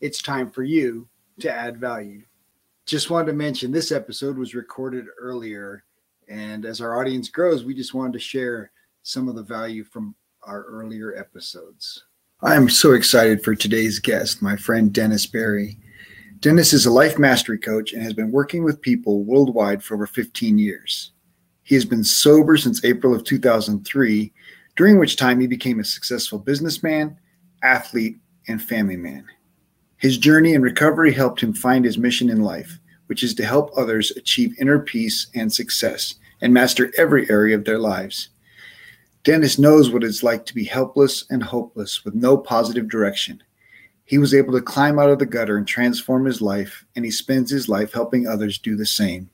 it's time for you to add value. Just wanted to mention this episode was recorded earlier. And as our audience grows, we just wanted to share some of the value from our earlier episodes. I am so excited for today's guest, my friend Dennis Berry. Dennis is a life mastery coach and has been working with people worldwide for over 15 years. He has been sober since April of 2003, during which time he became a successful businessman, athlete, and family man. His journey in recovery helped him find his mission in life, which is to help others achieve inner peace and success and master every area of their lives. Dennis knows what it's like to be helpless and hopeless with no positive direction. He was able to climb out of the gutter and transform his life, and he spends his life helping others do the same.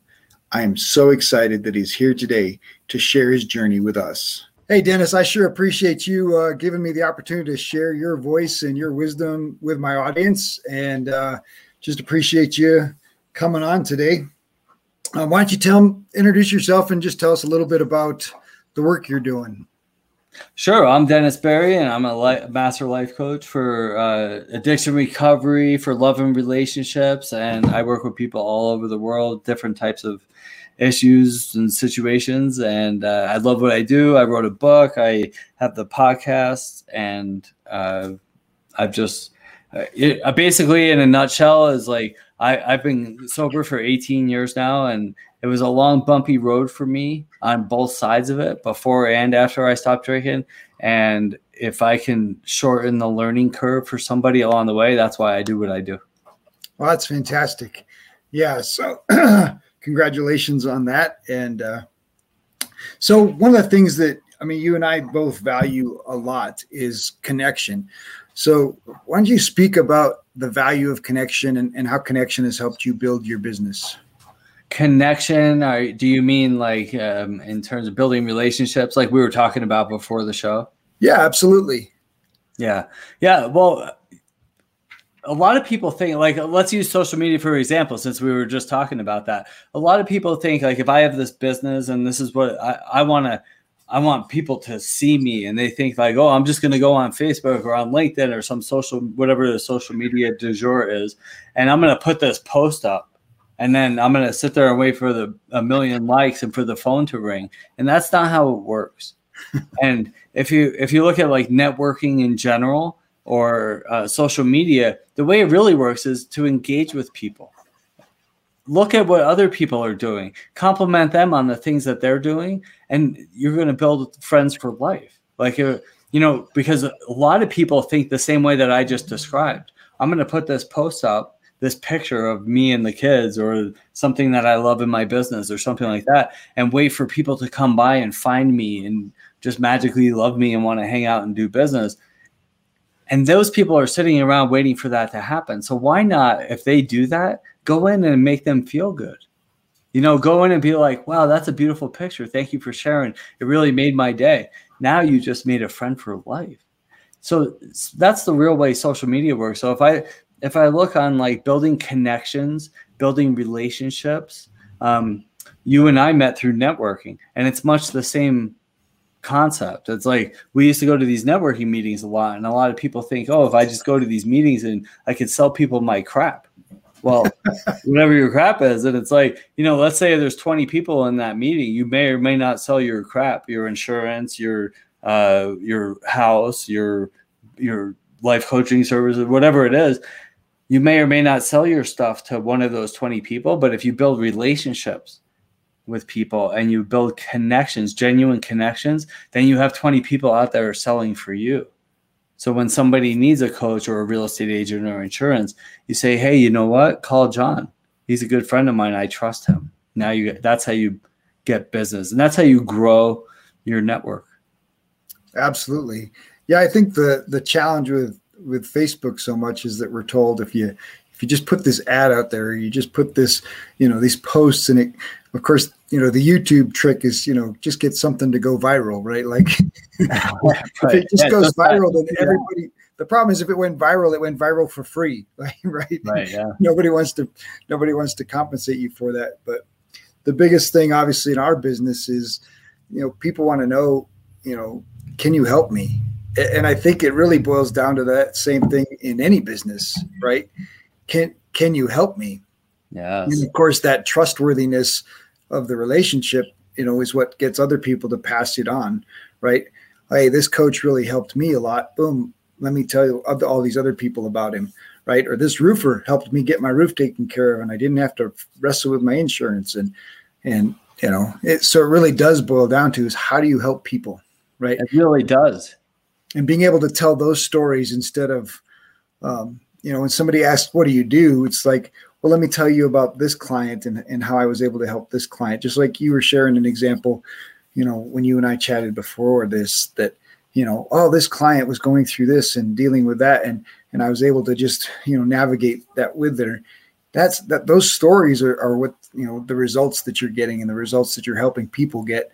I am so excited that he's here today to share his journey with us. Hey, Dennis, I sure appreciate you uh, giving me the opportunity to share your voice and your wisdom with my audience, and uh, just appreciate you coming on today. Uh, why don't you tell, introduce yourself, and just tell us a little bit about the work you're doing? Sure, I'm Dennis Berry, and I'm a li- master life coach for uh, addiction recovery, for love and relationships, and I work with people all over the world, different types of issues and situations. And uh, I love what I do. I wrote a book. I have the podcast, and uh, I've just uh, it, uh, basically, in a nutshell, is like I, I've been sober for 18 years now, and it was a long, bumpy road for me on both sides of it, before and after I stopped drinking. And if I can shorten the learning curve for somebody along the way, that's why I do what I do. Well, that's fantastic. Yeah. So congratulations on that. And uh, so, one of the things that I mean, you and I both value a lot is connection. So, why don't you speak about the value of connection and, and how connection has helped you build your business? Connection, or do you mean like um, in terms of building relationships, like we were talking about before the show? Yeah, absolutely. Yeah. Yeah. Well, a lot of people think like let's use social media for example since we were just talking about that. A lot of people think like if i have this business and this is what i, I want to i want people to see me and they think like oh i'm just going to go on facebook or on linkedin or some social whatever the social media du jour is and i'm going to put this post up and then i'm going to sit there and wait for the a million likes and for the phone to ring. And that's not how it works. And if you if you look at like networking in general or uh, social media, the way it really works is to engage with people. Look at what other people are doing, compliment them on the things that they're doing, and you're going to build friends for life. Like, uh, you know, because a lot of people think the same way that I just described. I'm going to put this post up, this picture of me and the kids, or something that I love in my business, or something like that, and wait for people to come by and find me and just magically love me and want to hang out and do business and those people are sitting around waiting for that to happen. So why not, if they do that, go in and make them feel good? You know, go in and be like, wow, that's a beautiful picture. Thank you for sharing. It really made my day. Now you just made a friend for life. So that's the real way social media works. So if I if I look on like building connections, building relationships, um, you and I met through networking, and it's much the same concept. It's like we used to go to these networking meetings a lot, and a lot of people think, oh, if I just go to these meetings and I could sell people my crap. Well, whatever your crap is, and it's like, you know, let's say there's 20 people in that meeting, you may or may not sell your crap, your insurance, your uh, your house, your your life coaching services, whatever it is. You may or may not sell your stuff to one of those 20 people, but if you build relationships with people and you build connections, genuine connections, then you have 20 people out there selling for you. So when somebody needs a coach or a real estate agent or insurance, you say, "Hey, you know what? Call John. He's a good friend of mine. I trust him." Now you that's how you get business and that's how you grow your network. Absolutely. Yeah, I think the the challenge with with Facebook so much is that we're told if you if you just put this ad out there, you just put this, you know, these posts and it of course, you know, the YouTube trick is, you know, just get something to go viral, right? Like right. if it just yeah, goes viral, then yeah. everybody the problem is if it went viral, it went viral for free, right? right. Right. Yeah. Nobody wants to nobody wants to compensate you for that. But the biggest thing obviously in our business is, you know, people want to know, you know, can you help me? And I think it really boils down to that same thing in any business, right? Can can you help me? Yeah. And of course, that trustworthiness of the relationship, you know, is what gets other people to pass it on, right? Hey, this coach really helped me a lot. Boom. Let me tell you all these other people about him, right? Or this roofer helped me get my roof taken care of, and I didn't have to wrestle with my insurance. And and you know, it, so it really does boil down to is how do you help people, right? It really does. And being able to tell those stories instead of, um, you know, when somebody asks, "What do you do?" It's like, well, let me tell you about this client and, and how I was able to help this client. Just like you were sharing an example, you know, when you and I chatted before this, that, you know, oh, this client was going through this and dealing with that. And, and I was able to just, you know, navigate that with her. That's that those stories are, are what, you know, the results that you're getting and the results that you're helping people get.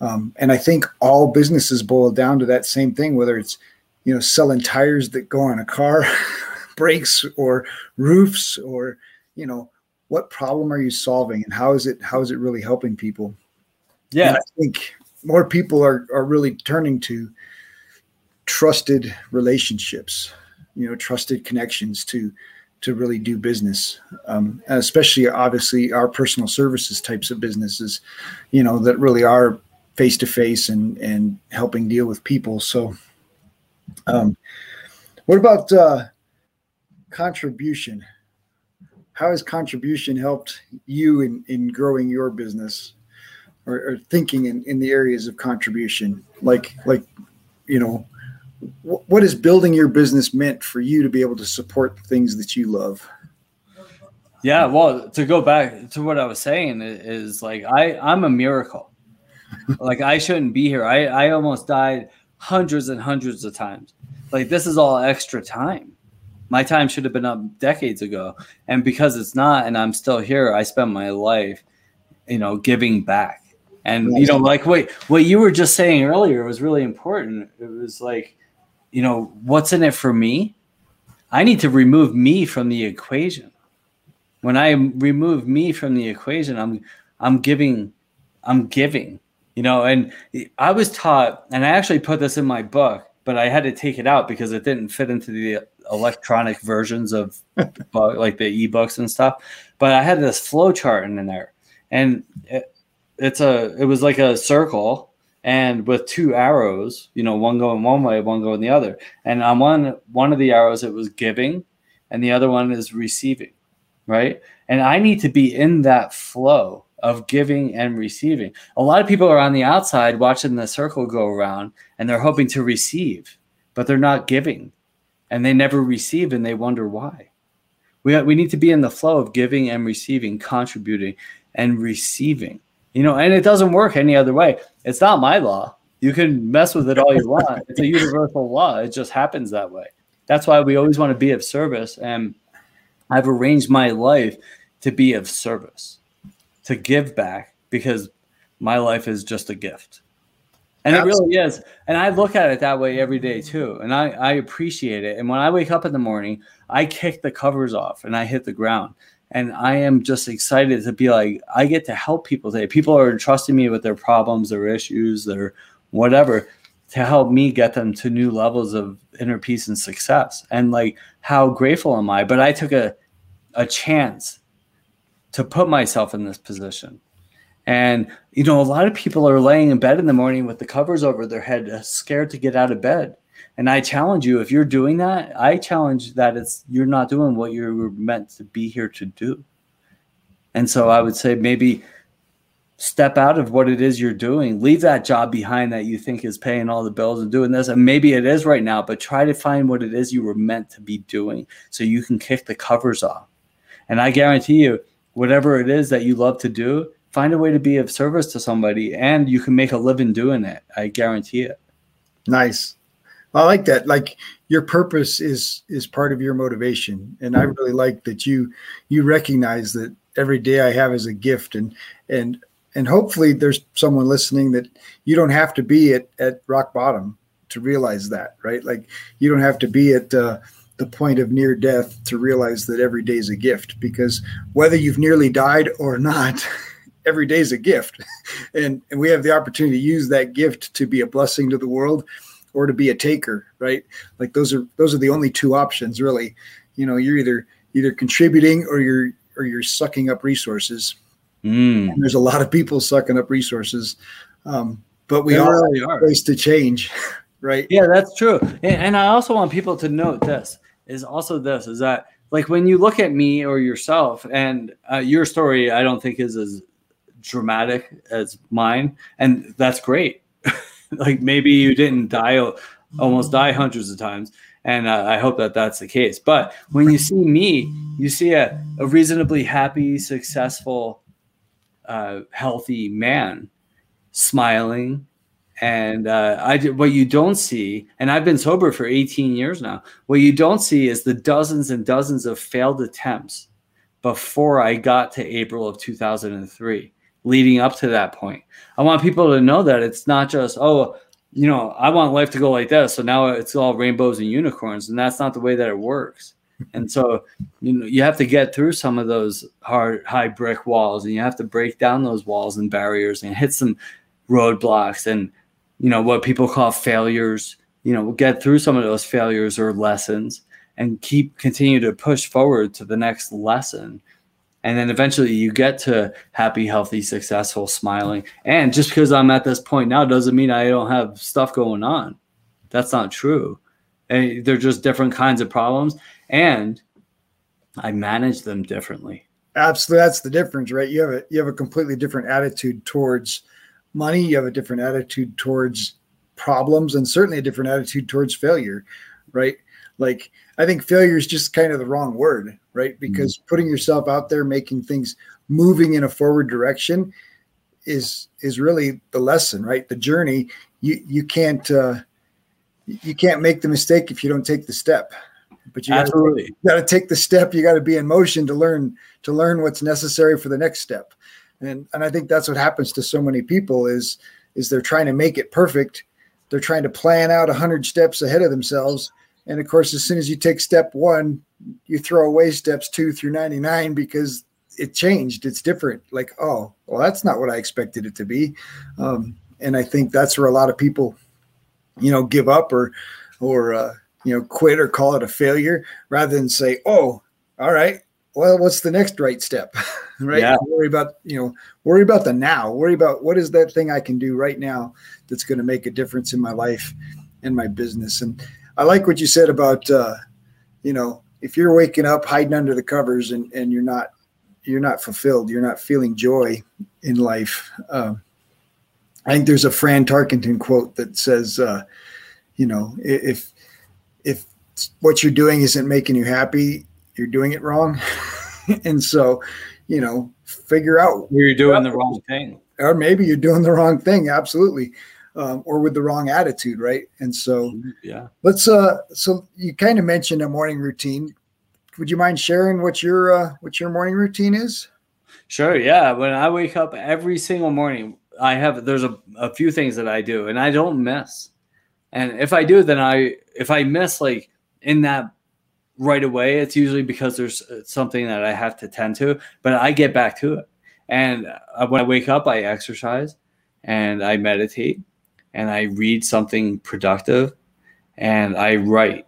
Um, and I think all businesses boil down to that same thing, whether it's, you know, selling tires that go on a car, brakes or roofs or, you know what problem are you solving and how is it how is it really helping people? Yeah. And i think more people are are really turning to trusted relationships you know trusted connections to to really do business. Um, especially obviously our personal services types of businesses you know that really are face to face and and helping deal with people. So um, what about uh, contribution how has contribution helped you in, in growing your business or, or thinking in, in the areas of contribution? Like, like, you know, w- what has building your business meant for you to be able to support the things that you love? Yeah, well, to go back to what I was saying is like I I'm a miracle. like I shouldn't be here. I I almost died hundreds and hundreds of times. Like this is all extra time. My time should have been up decades ago. And because it's not, and I'm still here, I spent my life, you know, giving back. And, you know, like, wait, what you were just saying earlier was really important. It was like, you know, what's in it for me? I need to remove me from the equation. When I remove me from the equation, I'm I'm giving I'm giving, you know, and I was taught, and I actually put this in my book, but I had to take it out because it didn't fit into the electronic versions of like the ebooks and stuff. But I had this flow chart in there, and it, it's a it was like a circle and with two arrows, you know, one going one way, one going the other. And on one one of the arrows it was giving, and the other one is receiving, right? And I need to be in that flow of giving and receiving. A lot of people are on the outside watching the circle go around and they're hoping to receive, but they're not giving and they never receive and they wonder why. We, we need to be in the flow of giving and receiving, contributing and receiving. You know, and it doesn't work any other way. It's not my law. You can mess with it all you want. It's a universal law. It just happens that way. That's why we always want to be of service. And I've arranged my life to be of service, to give back, because my life is just a gift. And Absolutely. it really is. And I look at it that way every day too. And I, I appreciate it. And when I wake up in the morning, I kick the covers off and I hit the ground. And I am just excited to be like, I get to help people today. People are entrusting me with their problems, their issues, their whatever to help me get them to new levels of inner peace and success. And like, how grateful am I? But I took a, a chance to put myself in this position and, you know, a lot of people are laying in bed in the morning with the covers over their head, uh, scared to get out of bed. And I challenge you, if you're doing that, I challenge that it's you're not doing what you're meant to be here to do. And so I would say maybe step out of what it is you're doing. Leave that job behind that you think is paying all the bills and doing this. And maybe it is right now, but try to find what it is you were meant to be doing so you can kick the covers off. And I guarantee you, whatever it is that you love to do, find a way to be of service to somebody and you can make a living doing it. I guarantee it. Nice. I like that. Like your purpose is is part of your motivation, and I really like that you you recognize that every day I have is a gift, and and and hopefully there's someone listening that you don't have to be at at rock bottom to realize that, right? Like you don't have to be at uh, the point of near death to realize that every day is a gift, because whether you've nearly died or not. every day is a gift and, and we have the opportunity to use that gift to be a blessing to the world or to be a taker, right? Like those are those are the only two options, really. You know, you're either either contributing or you're or you're sucking up resources. Mm. there's a lot of people sucking up resources, um, but we are really are ways to change, right? Yeah, that's true. And, and I also want people to note this is also this is that like when you look at me or yourself and uh, your story, I don't think is as dramatic as mine, and that's great. like maybe you didn't die almost die hundreds of times and uh, i hope that that's the case. But when you see me you see a, a reasonably happy successful uh, healthy man smiling and uh, I, what you don't see, and I've been sober for 18 years now, what you don't see is the dozens and dozens of failed attempts before I got to April of 2003 leading up to that point. I want people to know that it's not just, oh, you know, I want life to go like this. So now it's all rainbows and unicorns. And that's not the way that it works. And so, you know, you have to get through some of those hard, high brick walls and you have to break down those walls and barriers and hit some roadblocks and, you know, what people call failures, you know, get through some of those failures or lessons and keep continue to push forward to the next lesson and then eventually you get to happy healthy successful smiling. And just because i'm at this point now doesn't mean i don't have stuff going on. That's not true. And they're just different kinds of problems. And i manage them differently. Absolutely. That's the difference right? You have a you have a completely different attitude towards money. You have a different attitude towards problems and certainly a different attitude towards failure right like i think failure is just kind of the wrong word right? Mm-hmm. Because mm-hmm. putting yourself out there, making things moving in a forward direction is is really the lesson, right? The journey. You you can't uh, you can't make the mistake if you don't take the step. But you Absolutely. got to take the step. You got to be in motion to learn to learn what's necessary for the next step. And and I think that's what happens to so many people is is they're trying to make it perfect. They're trying to plan out a hundred steps ahead of themselves. And of course, as soon as you take step one, you throw away steps two through 99 because it changed. It's different. Like, oh, well, that's not what I expected it to be. Um, and I think that's where a lot of people, you know, give up or, or, uh, you know, quit or call it a failure rather than say, oh, all right, well, what's the next right step? right. Yeah. Worry about, you know, worry about the now. Worry about what is that thing I can do right now that's going to make a difference in my life and my business. And I like what you said about, uh, you know, if you're waking up hiding under the covers and, and you're not you're not fulfilled, you're not feeling joy in life. Um, I think there's a Fran Tarkenton quote that says, uh, you know, if if what you're doing isn't making you happy, you're doing it wrong. and so, you know, figure out you're doing the wrong thing, or maybe you're doing the wrong thing. Absolutely um, or with the wrong attitude, right? And so, yeah, let's. Uh, so you kind of mentioned a morning routine. Would you mind sharing what your uh, what your morning routine is? Sure. Yeah. When I wake up every single morning, I have there's a, a few things that I do, and I don't miss. And if I do, then I if I miss like in that right away, it's usually because there's uh, something that I have to tend to. But I get back to it, and uh, when I wake up, I exercise and I meditate and I read something productive and I write.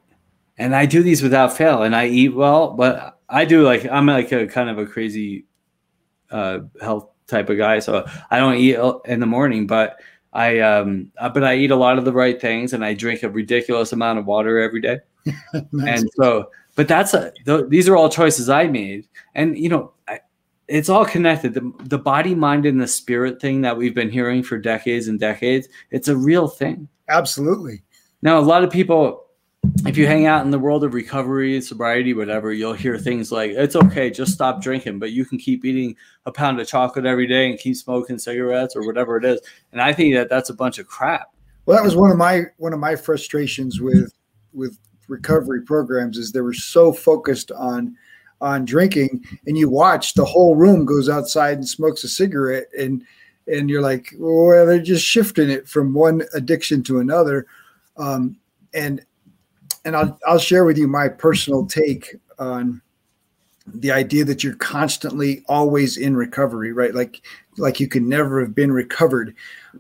And I do these without fail and I eat well, but I do like I'm like a kind of a crazy uh, health type of guy, so I don't eat in the morning, but I um uh, but I eat a lot of the right things and I drink a ridiculous amount of water every day. nice. And so but that's a th- these are all choices I made. And you know, I, it's all connected. The, the body, mind, and the spirit thing that we've been hearing for decades and decades, it's a real thing. Absolutely. Now, a lot of people, if you hang out in the world of recovery, sobriety, whatever, you'll hear things like, it's okay, just stop drinking, but you can keep eating a pound of chocolate every day and keep smoking cigarettes or whatever it is. And I think that that's a bunch of crap. Well, that was one of my one of my frustrations with with recovery programs is they were so focused on on drinking and you watch the whole room goes outside and smokes a cigarette and and you're like well they're just shifting it from one addiction to another. Um, and and I'll, I'll share with you my personal take on the idea that you're constantly always in recovery right? Like like you can never have been recovered.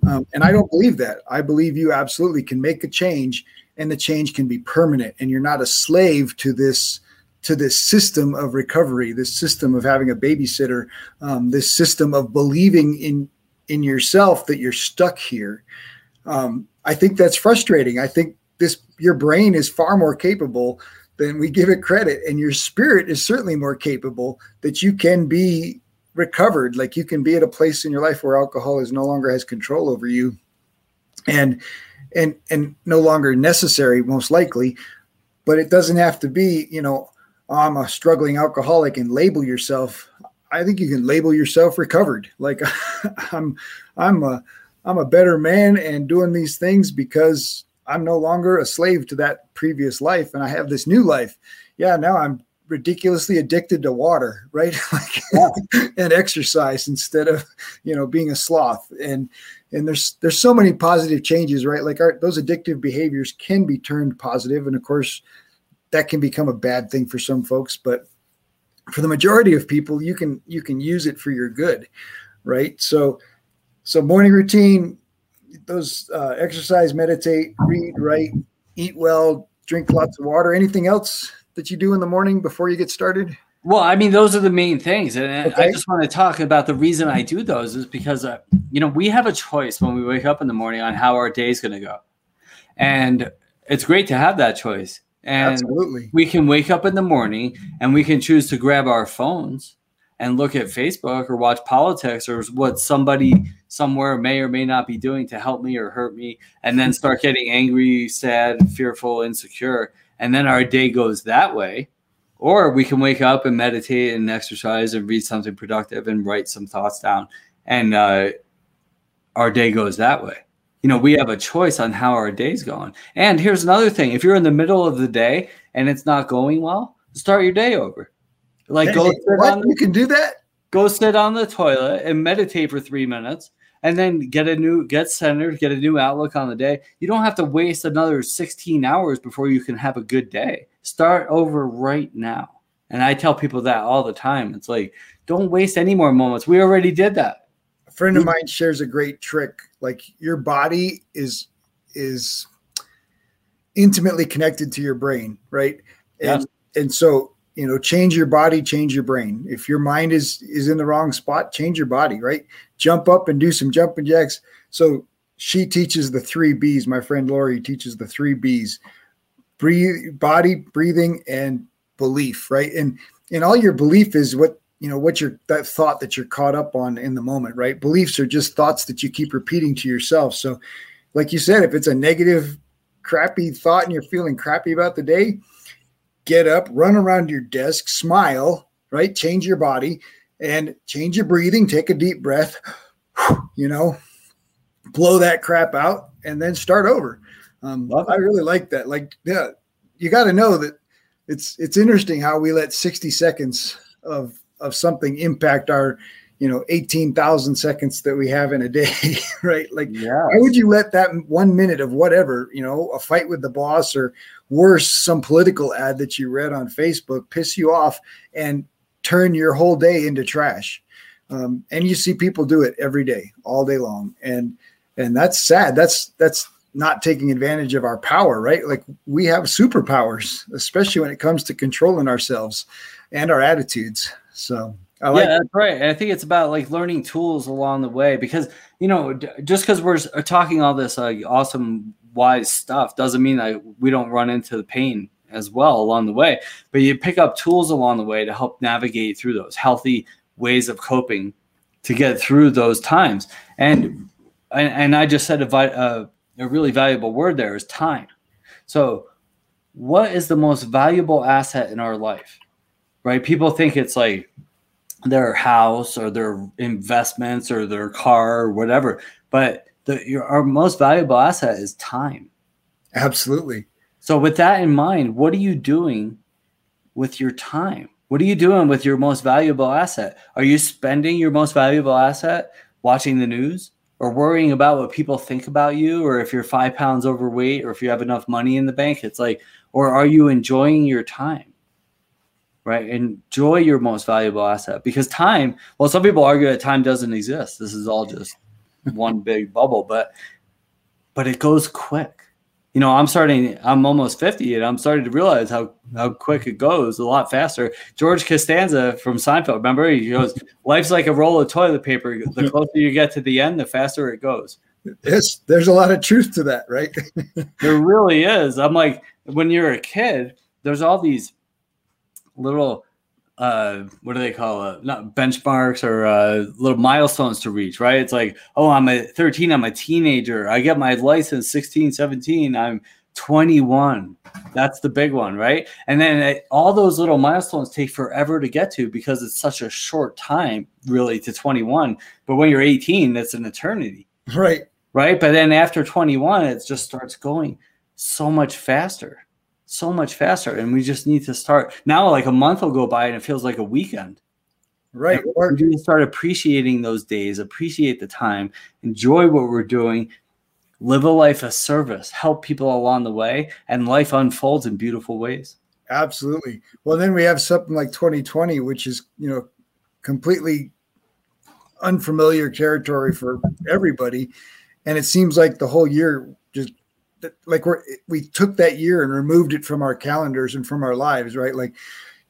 Um, and i don't believe that. I believe you absolutely can make a change and the change can be permanent and you're not a slave to this to this system of recovery this system of having a babysitter um, this system of believing in in yourself that you're stuck here. Um, i think that's frustrating. I think this your brain is far more capable than we give it credit and your spirit is certainly more capable that you can be recovered. Like you can be at a place in your life where alcohol is no longer has control over you and and and no longer necessary most likely but it doesn't have to be you know i'm a struggling alcoholic and label yourself i think you can label yourself recovered like i'm i'm a i'm a better man and doing these things because I'm no longer a slave to that previous life and I have this new life. Yeah, now I'm ridiculously addicted to water, right? like yeah. and exercise instead of, you know, being a sloth. And and there's there's so many positive changes, right? Like our, those addictive behaviors can be turned positive and of course that can become a bad thing for some folks, but for the majority of people, you can you can use it for your good, right? So so morning routine those uh, exercise, meditate, read, write, eat well, drink lots of water. Anything else that you do in the morning before you get started? Well, I mean, those are the main things, and okay. I just want to talk about the reason I do those is because uh, you know we have a choice when we wake up in the morning on how our day is going to go, and it's great to have that choice. And Absolutely. we can wake up in the morning and we can choose to grab our phones and look at Facebook or watch politics or what somebody somewhere may or may not be doing to help me or hurt me, and then start getting angry, sad, fearful, insecure. And then our day goes that way. Or we can wake up and meditate and exercise and read something productive and write some thoughts down. And uh, our day goes that way. You know, we have a choice on how our day's going. And here's another thing if you're in the middle of the day and it's not going well, start your day over like hey, go sit what? on the, you can do that. Go sit on the toilet and meditate for three minutes, and then get a new get centered, get a new outlook on the day. You don't have to waste another 16 hours before you can have a good day. Start over right now. And I tell people that all the time. It's like, don't waste any more moments. We already did that. A friend of mine shares a great trick. Like your body is is intimately connected to your brain, right? And yeah. and so you know change your body change your brain. If your mind is is in the wrong spot change your body right? Jump up and do some jumping jacks. So she teaches the three b's. My friend lori teaches the three b's. Breathe body breathing and belief right? And and all your belief is what you know what your that thought that you're caught up on in the moment right beliefs are just thoughts that you keep repeating to yourself so like you said if it's a negative crappy thought and you're feeling crappy about the day get up, run around your desk, smile, right? Change your body and change your breathing. Take a deep breath, you know, blow that crap out and then start over. Um, I really like that. Like, yeah, you got to know that it's it's interesting how we let 60 seconds of of something impact our you know 18,000 seconds that we have in a day, right? Like, yeah. why would you let that one minute of whatever, you know, a fight with the boss or worse, some political ad that you read on Facebook piss you off and turn your whole day into trash? Um, and you see people do it every day, all day long, and and that's sad. That's that's not taking advantage of our power, right? Like we have superpowers, especially when it comes to controlling ourselves and our attitudes. So I like yeah, that's right. I think it's about like learning tools along the way because you know just because we're talking all this uh, awesome wise stuff doesn't mean that we don't run into the pain as well along the way. But you pick up tools along the way to help navigate through those healthy ways of coping to get through those times. And and, and I just said a, uh, a really valuable word there is time. So, what is the most valuable asset in our life? Right? People think it's like their house or their investments or their car or whatever. But the your, our most valuable asset is time. Absolutely. So with that in mind, what are you doing with your time? What are you doing with your most valuable asset? Are you spending your most valuable asset watching the news or worrying about what people think about you or if you're 5 pounds overweight or if you have enough money in the bank? It's like or are you enjoying your time? Right? Enjoy your most valuable asset because time, well some people argue that time doesn't exist. This is all just one big bubble, but but it goes quick you know, I'm starting, I'm almost 50 and I'm starting to realize how, how quick it goes a lot faster. George Costanza from Seinfeld, remember? He goes, Life's like a roll of toilet paper. The closer you get to the end, the faster it goes. Yes, there's a lot of truth to that, right? there really is. I'm like, when you're a kid, there's all these little uh what do they call it? Not benchmarks or uh little milestones to reach right? It's like oh i'm a 13 i'm a teenager. I get my license 16 17 i'm 21 that's the big one right? And then it, all those little milestones take forever to get to because it's such a short time really to 21 but when you're 18 that's an eternity. Right. Right? But then after 21 it just starts going so much faster so much faster. And we just need to start now. Like a month will go by and it feels like a weekend. Right. we need to start appreciating those days, appreciate the time, enjoy what we're doing, live a life of service, help people along the way, and life unfolds in beautiful ways. Absolutely. Well, then we have something like 2020, which is, you know, completely unfamiliar territory for everybody. And it seems like the whole year like we're we took that year and removed it from our calendars and from our lives right? Like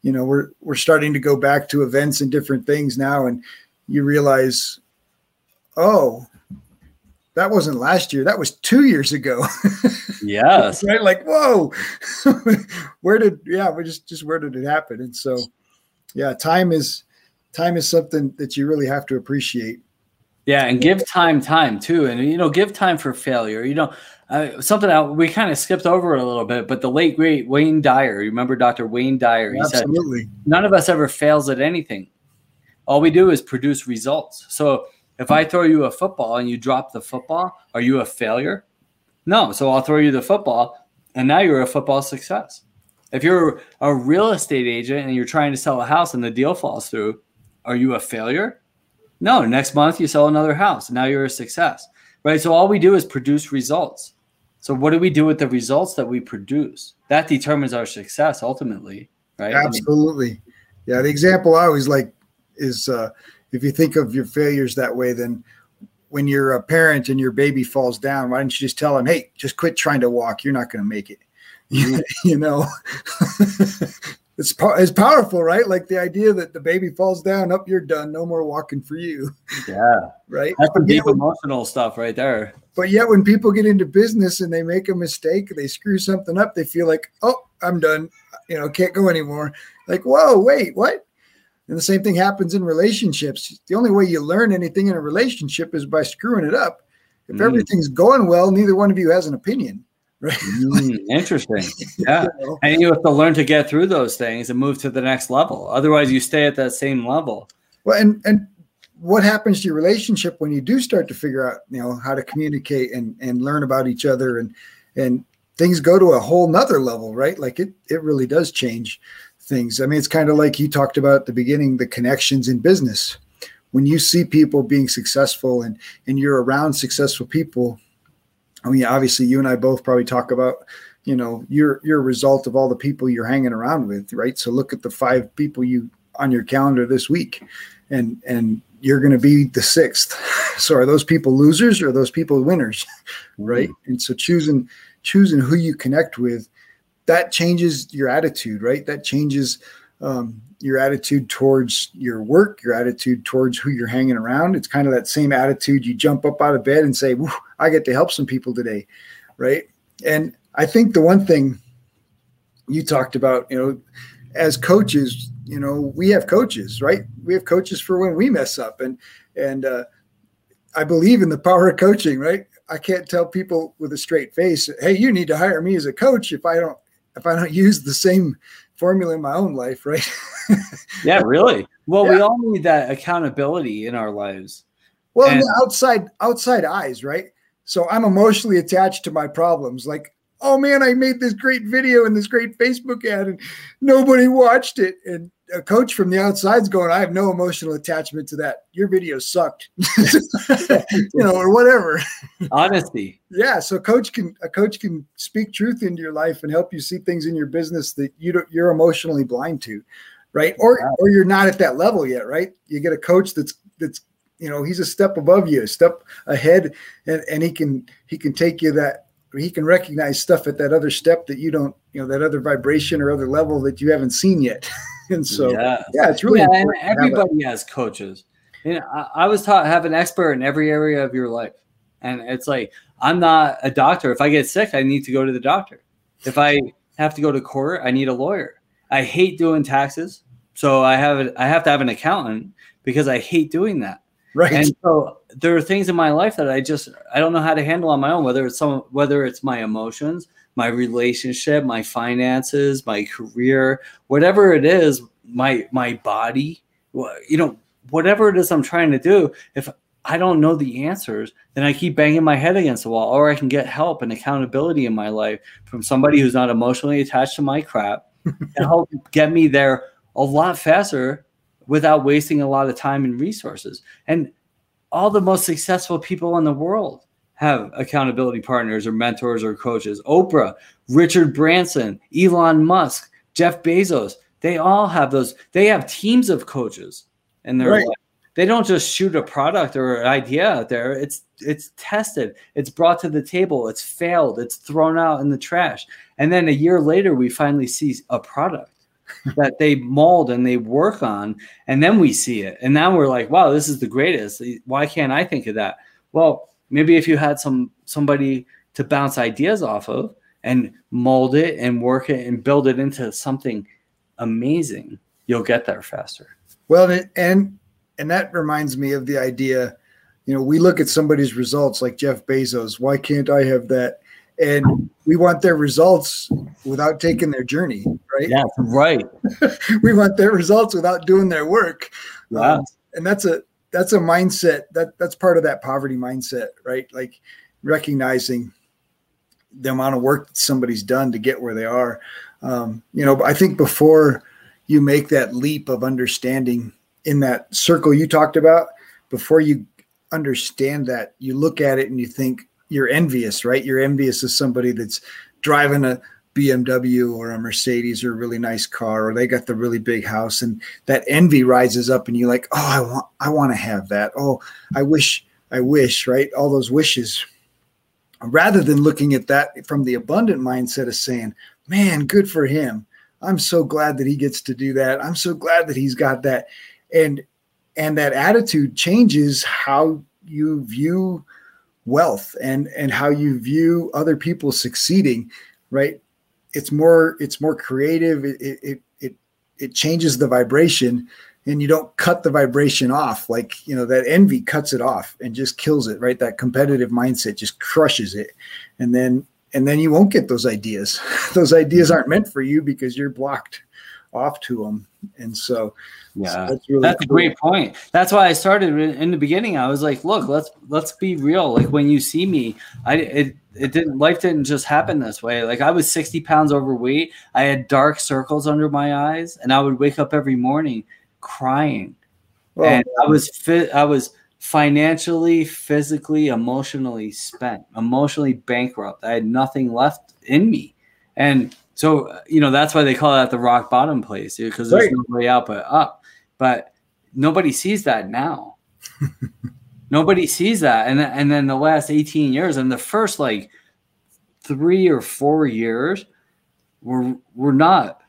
you know we're we're starting to go back to events and different things now and you realize oh that wasn't last year that was two years ago. Yes. Right? Like whoa. Where did yeah we just just where did it happen? And so yeah time is time is something that you really have to appreciate yeah and give time time too and you know give time for failure you know uh, something out we kind of skipped over a little bit, but the late great Wayne Dyer, you remember Dr. Wayne Dyer? He Absolutely. Said, None of us ever fails at anything. All we do is produce results. So if I throw you a football and you drop the football, are you a failure? No. So I'll throw you the football, and now you're a football success. If you're a real estate agent and you're trying to sell a house and the deal falls through, are you a failure? No. Next month you sell another house, and now you're a success. Right. So all we do is produce results. So what do we do with the results that we produce? That determines our success ultimately, right? Absolutely. Yeah, the example I always like is uh, if you think of your failures that way, then when you're a parent and your baby falls down, why don't you just tell them, "Hey, just quit trying to walk. You're not going to make it." you know, it's it's powerful, right? Like the idea that the baby falls down, up, you're done, no more walking for you. Yeah, right. That's some deep emotional stuff right there. But yet, when people get into business and they make a mistake, they screw something up, they feel like, oh, I'm done. You know, can't go anymore. Like, whoa, wait, what? And the same thing happens in relationships. The only way you learn anything in a relationship is by screwing it up. If mm. everything's going well, neither one of you has an opinion. Right? Mm, interesting. Yeah. you know? And you have to learn to get through those things and move to the next level. Otherwise, you stay at that same level. Well, and and what happens to your relationship when you do start to figure out, you know, how to communicate and and learn about each other and and things go to a whole nother level, right? Like it it really does change things. I mean, it's kind of like you talked about at the beginning, the connections in business. When you see people being successful and and you're around successful people, I mean, obviously you and I both probably talk about, you know, you're you're a result of all the people you're hanging around with, right? So look at the five people you on your calendar this week and and you're going to be the sixth. So are those people losers or those people winners, right? Mm-hmm. And so choosing choosing who you connect with, that changes your attitude, right? That changes um, your attitude towards your work, your attitude towards who you're hanging around. It's kind of that same attitude. You jump up out of bed and say, "I get to help some people today," right? And I think the one thing you talked about, you know, as coaches, you know, we have coaches, right? We have coaches for when we mess up, and and uh, I believe in the power of coaching, right? I can't tell people with a straight face, "Hey, you need to hire me as a coach." If I don't, if I don't use the same formula in my own life, right? yeah, really. Well, yeah. we all need that accountability in our lives. Well, and- outside outside eyes, right? So I'm emotionally attached to my problems. Like, oh man, I made this great video and this great Facebook ad and nobody watched it. And a coach from the outside's going, I have no emotional attachment to that. Your video sucked, you know, or whatever. Honesty. yeah. So coach can a coach can speak truth into your life and help you see things in your business that you don't, you're emotionally blind to, right? Or or you're not at that level yet, right? You get a coach that's that's you know he's a step above you, a step ahead, and, and he can he can take you that he can recognize stuff at that other step that you don't you know that other vibration or other level that you haven't seen yet. and so yeah, yeah it's really yeah, everybody has coaches. You know, I, I was taught have an expert in every area of your life, and it's like I'm not a doctor. If I get sick, I need to go to the doctor. If I have to go to court, I need a lawyer. I hate doing taxes, so I have a, I have to have an accountant because I hate doing that. Right. And so there are things in my life that I just I don't know how to handle on my own. Whether it's some whether it's my emotions, my relationship, my finances, my career, whatever it is, my my body, you know, whatever it is I'm trying to do. If I don't know the answers, then I keep banging my head against the wall, or I can get help and accountability in my life from somebody who's not emotionally attached to my crap and help get me there a lot faster without wasting a lot of time and resources. And all the most successful people in the world have accountability partners or mentors or coaches. Oprah, Richard Branson, Elon Musk, Jeff Bezos, they all have those. They have teams of coaches in their right. life. They don't just shoot a product or an idea out there. It's it's tested. It's brought to the table. It's failed. It's thrown out in the trash. And then a year later, we finally see a product that they mold and they work on and then we see it. And now we're like wow this is the greatest. Why can't i think of that? Well maybe if you had some somebody to bounce ideas off of and mold it and work it and build it into something amazing you'll get there faster. Well and and that reminds me of the idea you know we look at somebody's results like jeff bezos. Why can't i have that and we want their results without taking their journey right? Yeah right. We want their results without doing their work. Yeah. Um, and that's a that's a mindset that that's part of that poverty mindset right? Like recognizing the amount of work that somebody's done to get where they are. Um, you know i think before you make that leap of understanding in that circle you talked about before you understand that you look at it and you think you're envious, right? You're envious of somebody that's driving a BMW or a Mercedes or a really nice car, or they got the really big house, and that envy rises up, and you're like, oh, I want, I want to have that. Oh, I wish, I wish, right? All those wishes. Rather than looking at that from the abundant mindset of saying, man, good for him. I'm so glad that he gets to do that. I'm so glad that he's got that. And and that attitude changes how you view wealth and and how you view other people succeeding right? It's more it's more creative. It it it it changes the vibration and you don't cut the vibration off. Like you know that envy cuts it off and just kills it right? That competitive mindset just crushes it. And then and then you won't get those ideas. Those ideas aren't meant for you because you're blocked off to them and so yeah, so that's, really that's cool. a great point. That's why I started in the beginning. I was like, look, let's let's be real. Like when you see me, I it it didn't life didn't just happen this way. Like I was 60 pounds overweight. I had dark circles under my eyes, and I would wake up every morning crying. And I was fit I was financially, physically, emotionally spent, emotionally bankrupt. I had nothing left in me. And so, you know, that's why they call that the rock bottom place because there's right. no way out but up but nobody sees that now. nobody sees that, and and then the last eighteen years and the first like three or four years were were not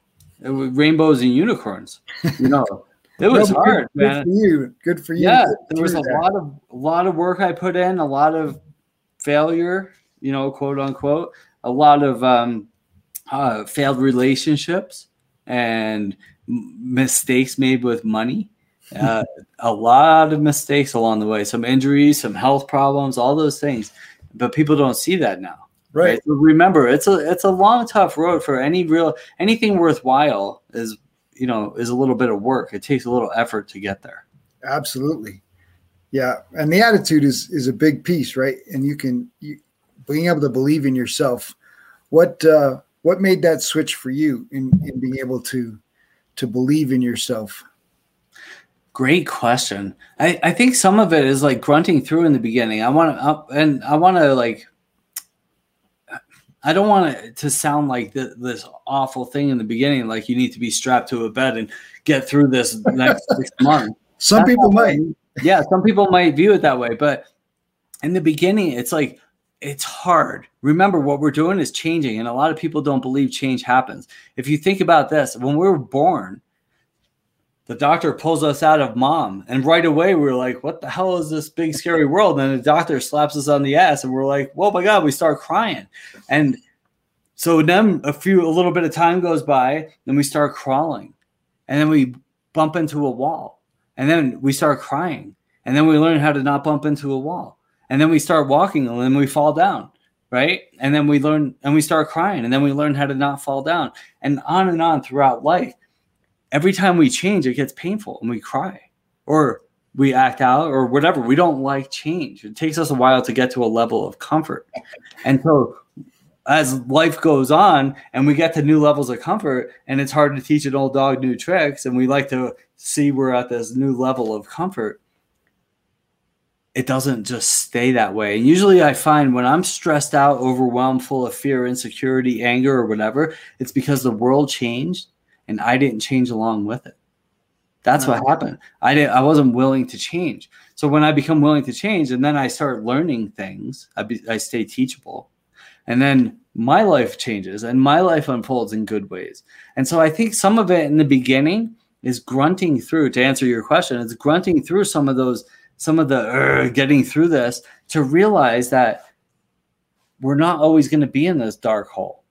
rainbows and unicorns. You know, it was no, hard, good, man. Good for you. Good for you. Yeah, there was a that. lot of a lot of work I put in, a lot of failure, you know, quote unquote, a lot of um, uh, failed relationships, and mistakes made with money. Uh, a lot of mistakes along the way, some injuries, some health problems, all those things. But people don't see that now. Right. right? So remember, it's a it's a long, tough road for any real anything worthwhile is you know is a little bit of work. It takes a little effort to get there. Absolutely. Yeah, and the attitude is is a big piece, right? And you can you, being able to believe in yourself. What uh, what made that switch for you in in being able to to believe in yourself? Great question. I, I think some of it is like grunting through in the beginning. I want to, uh, and I want to like, I don't want it to sound like th- this awful thing in the beginning, like you need to be strapped to a bed and get through this next six months. Some That's people might. yeah, some people might view it that way, but in the beginning, it's like it's hard. Remember, what we're doing is changing, and a lot of people don't believe change happens. If you think about this, when we were born, the doctor pulls us out of mom, and right away we're like, "What the hell is this big scary world?" And the doctor slaps us on the ass, and we're like, "Oh my god!" We start crying, and so then a few, a little bit of time goes by, then we start crawling, and then we bump into a wall, and then we start crying, and then we learn how to not bump into a wall and then we start walking and then we fall down right? And then we learn and we start crying and then we learn how to not fall down. And on and on throughout life every time we change it gets painful and we cry or we act out or whatever. We don't like change. It takes us a while to get to a level of comfort. And so as life goes on and we get to new levels of comfort and it's hard to teach an old dog new tricks and we like to see we're at this new level of comfort it doesn't just stay that way. And usually I find when I'm stressed out, overwhelmed, full of fear, insecurity, anger, or whatever, it's because the world changed and I didn't change along with it. That's what happened. I didn't I wasn't willing to change. So when I become willing to change and then I start learning things, I, be, I stay teachable. And then my life changes and my life unfolds in good ways. And so I think some of it in the beginning is grunting through to answer your question. It's grunting through some of those some of the getting through this to realize that we're not always going to be in this dark hole.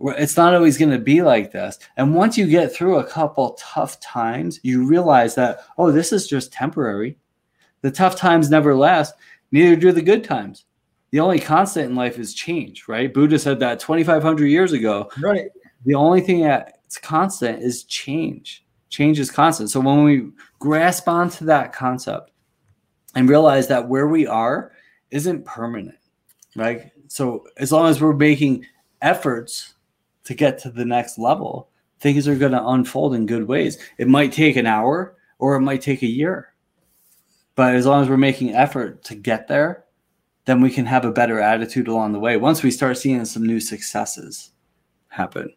It's not always going to be like this. And once you get through a couple tough times, you realize that, oh, this is just temporary. The tough times never last, neither do the good times. The only constant in life is change, right? Buddha said that 2,500 years ago. Right. The only thing that's constant is change. Change is constant. So when we grasp onto that concept, and realize that where we are isn't permanent, right? So as long as we're making efforts to get to the next level, things are going to unfold in good ways. It might take an hour or it might take a year. But as long as we're making effort to get there, then we can have a better attitude along the way. Once we start seeing some new successes happen,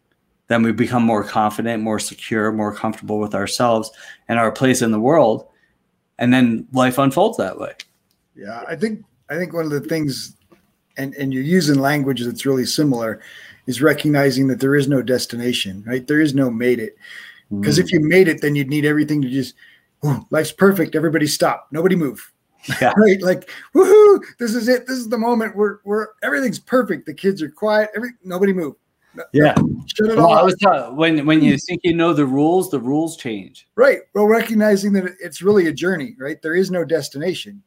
then we become more confident, more secure, more comfortable with ourselves and our place in the world and then life unfolds that way. Yeah, I think I think one of the things, and and you're using language that's really similar, is recognizing that there is no destination, right? There is no made it, because mm. if you made it, then you'd need everything to just, oh, life's perfect. Everybody stop. Nobody move. Yeah. right? Like, woohoo! This is it. This is the moment where where everything's perfect. The kids are quiet. Every nobody move. Yeah. Well. I was talking, when when you think you know the rules, the rules change. Right. Well, recognizing that it's really a journey, right? There is no destination,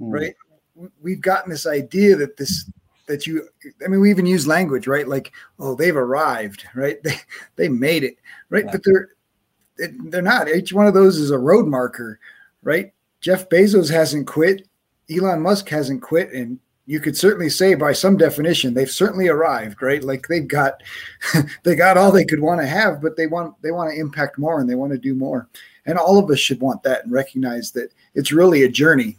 mm. right? We've gotten this idea that this that you I mean we even use language, right? Like, oh, they've arrived, right? They they made it, right? Yeah. But they're they're not. Each one of those is a road marker, right? Jeff Bezos hasn't quit. Elon Musk hasn't quit, and you could certainly say by some definition they've certainly arrived right? Like they've got they got all they could want to have but they want they want to impact more and they want to do more. And all of us should want that and recognize that it's really a journey.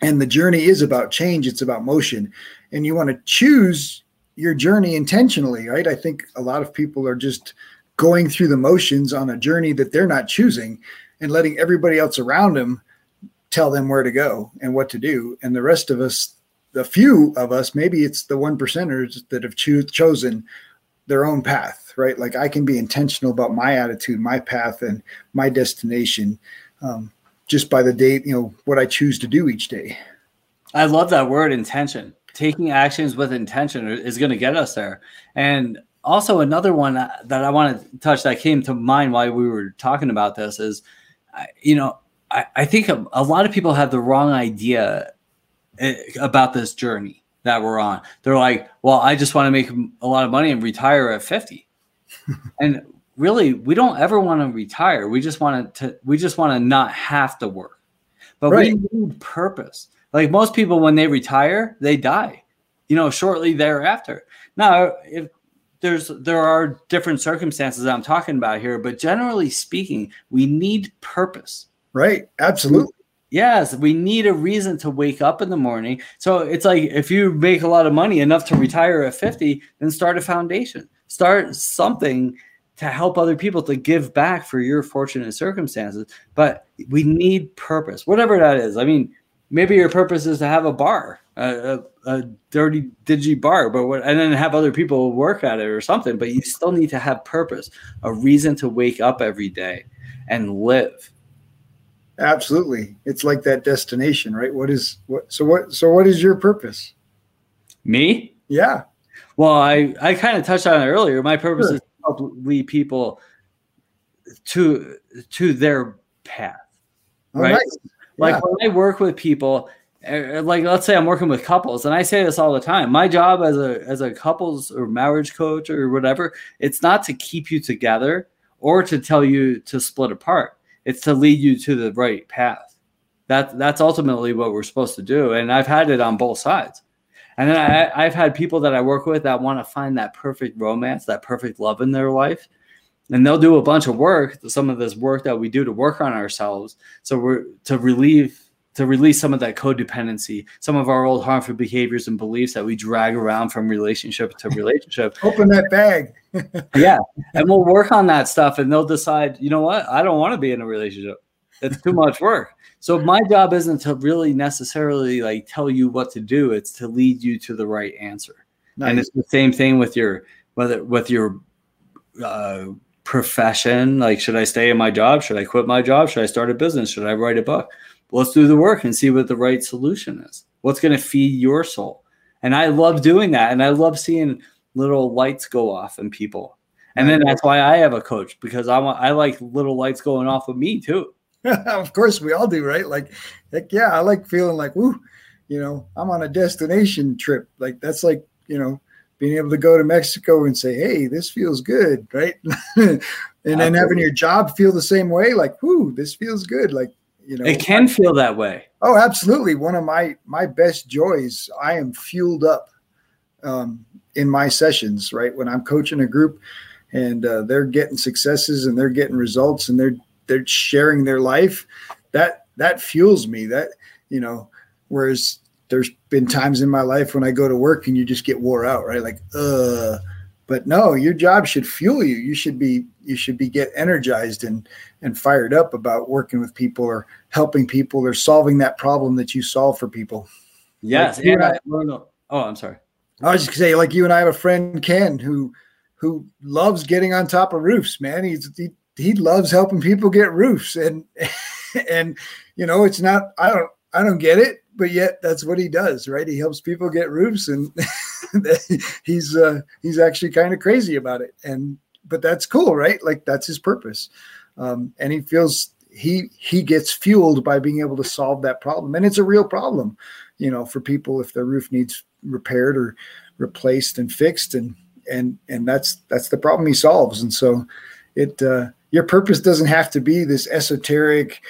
And the journey is about change it's about motion. And you want to choose your journey intentionally right? I think a lot of people are just going through the motions on a journey that they're not choosing and letting everybody else around them tell them where to go and what to do. And the rest of us the few of us, maybe it's the one percenters that have cho- chosen their own path, right? Like I can be intentional about my attitude, my path, and my destination um, just by the day, you know, what I choose to do each day. I love that word intention. Taking actions with intention is going to get us there. And also, another one that I want to touch that came to mind while we were talking about this is, you know, I, I think a, a lot of people have the wrong idea Eh, about this journey that we're on. They're like, well, I just want to make a lot of money and retire at 50. and really, we don't ever want to retire. We just want to we just want to not have to work. but right. we need purpose. Like most people, when they retire, they die, you know, shortly thereafter. Now, if there's there are different circumstances I'm talking about here, but generally speaking, we need purpose. Right. Absolutely. Yes, we need a reason to wake up in the morning. So it's like if you make a lot of money enough to retire at 50, then start a foundation. Start something to help other people to give back for your fortunate circumstances. But we need purpose, whatever that is. I mean, maybe your purpose is to have a bar, a, a, a dirty, dingy bar, but what, and then have other people work at it or something. But you still need to have purpose, a reason to wake up every day and live. Absolutely, it's like that destination, right? What is what? So what? So what is your purpose? Me? Yeah. Well, I I kind of touched on it earlier. My purpose sure. is to help lead people to to their path, oh, right? Nice. Like yeah. when I work with people, eh, like let's say I'm working with couples, and I say this all the time. My job as a as a couples or marriage coach or whatever, it's not to keep you together or to tell you to split apart it's to lead you to the right path. That that's ultimately what we're supposed to do. And I've had it on both sides. And then I, I've had people that I work with that want to find that perfect romance, that perfect love in their life. And they'll do a bunch of work, some of this work that we do to work on ourselves. So we're to relieve to release some of that codependency, some of our old harmful behaviors and beliefs that we drag around from relationship to relationship. Open that bag. yeah. And we'll work on that stuff and they'll decide, you know what? I don't want to be in a relationship. It's too much work. So my job isn't to really necessarily like tell you what to do. It's to lead you to the right answer. Nice. And it's the same thing with your whether with your uh, profession. Like, should I stay in my job? Should I quit my job? Should I start a business? Should I write a book? Let's do the work and see what the right solution is. What's going to feed your soul? And I love doing that. And I love seeing little lights go off in people. And then that's why I have a coach because I want I like little lights going off of me too. of course, we all do, right? Like, heck yeah, I like feeling like, woo, you know, I'm on a destination trip. Like that's like, you know, being able to go to Mexico and say, hey, this feels good, right? and then having your job feel the same way, like, whoo, this feels good. Like you know. It can feel that way. Oh absolutely. One of my my best joys i am fueled up um, in my sessions right? When i'm coaching a group and uh, they're getting successes and they're getting results and they're they're sharing their life that that fuels me. That you know whereas there's been times in my life when i go to work and you just get wore out right? Like uh but no your job should fuel you. You should be you should be get energized and and fired up about working with people or helping people or solving that problem that you solve for people. Yes like and I, oh i'm sorry. I was just gonna say like you and i have a friend ken who who loves getting on top of roofs man. He's he, he loves helping people get roofs. And and you know it's not i don't i don't get it but yet that's what he does, right? He helps people get roofs, and he's uh, he's actually kind of crazy about it. And but that's cool, right? Like that's his purpose, um, and he feels he he gets fueled by being able to solve that problem, and it's a real problem, you know, for people if their roof needs repaired or replaced and fixed, and and and that's that's the problem he solves, and so it. Uh, your purpose doesn't have to be this esoteric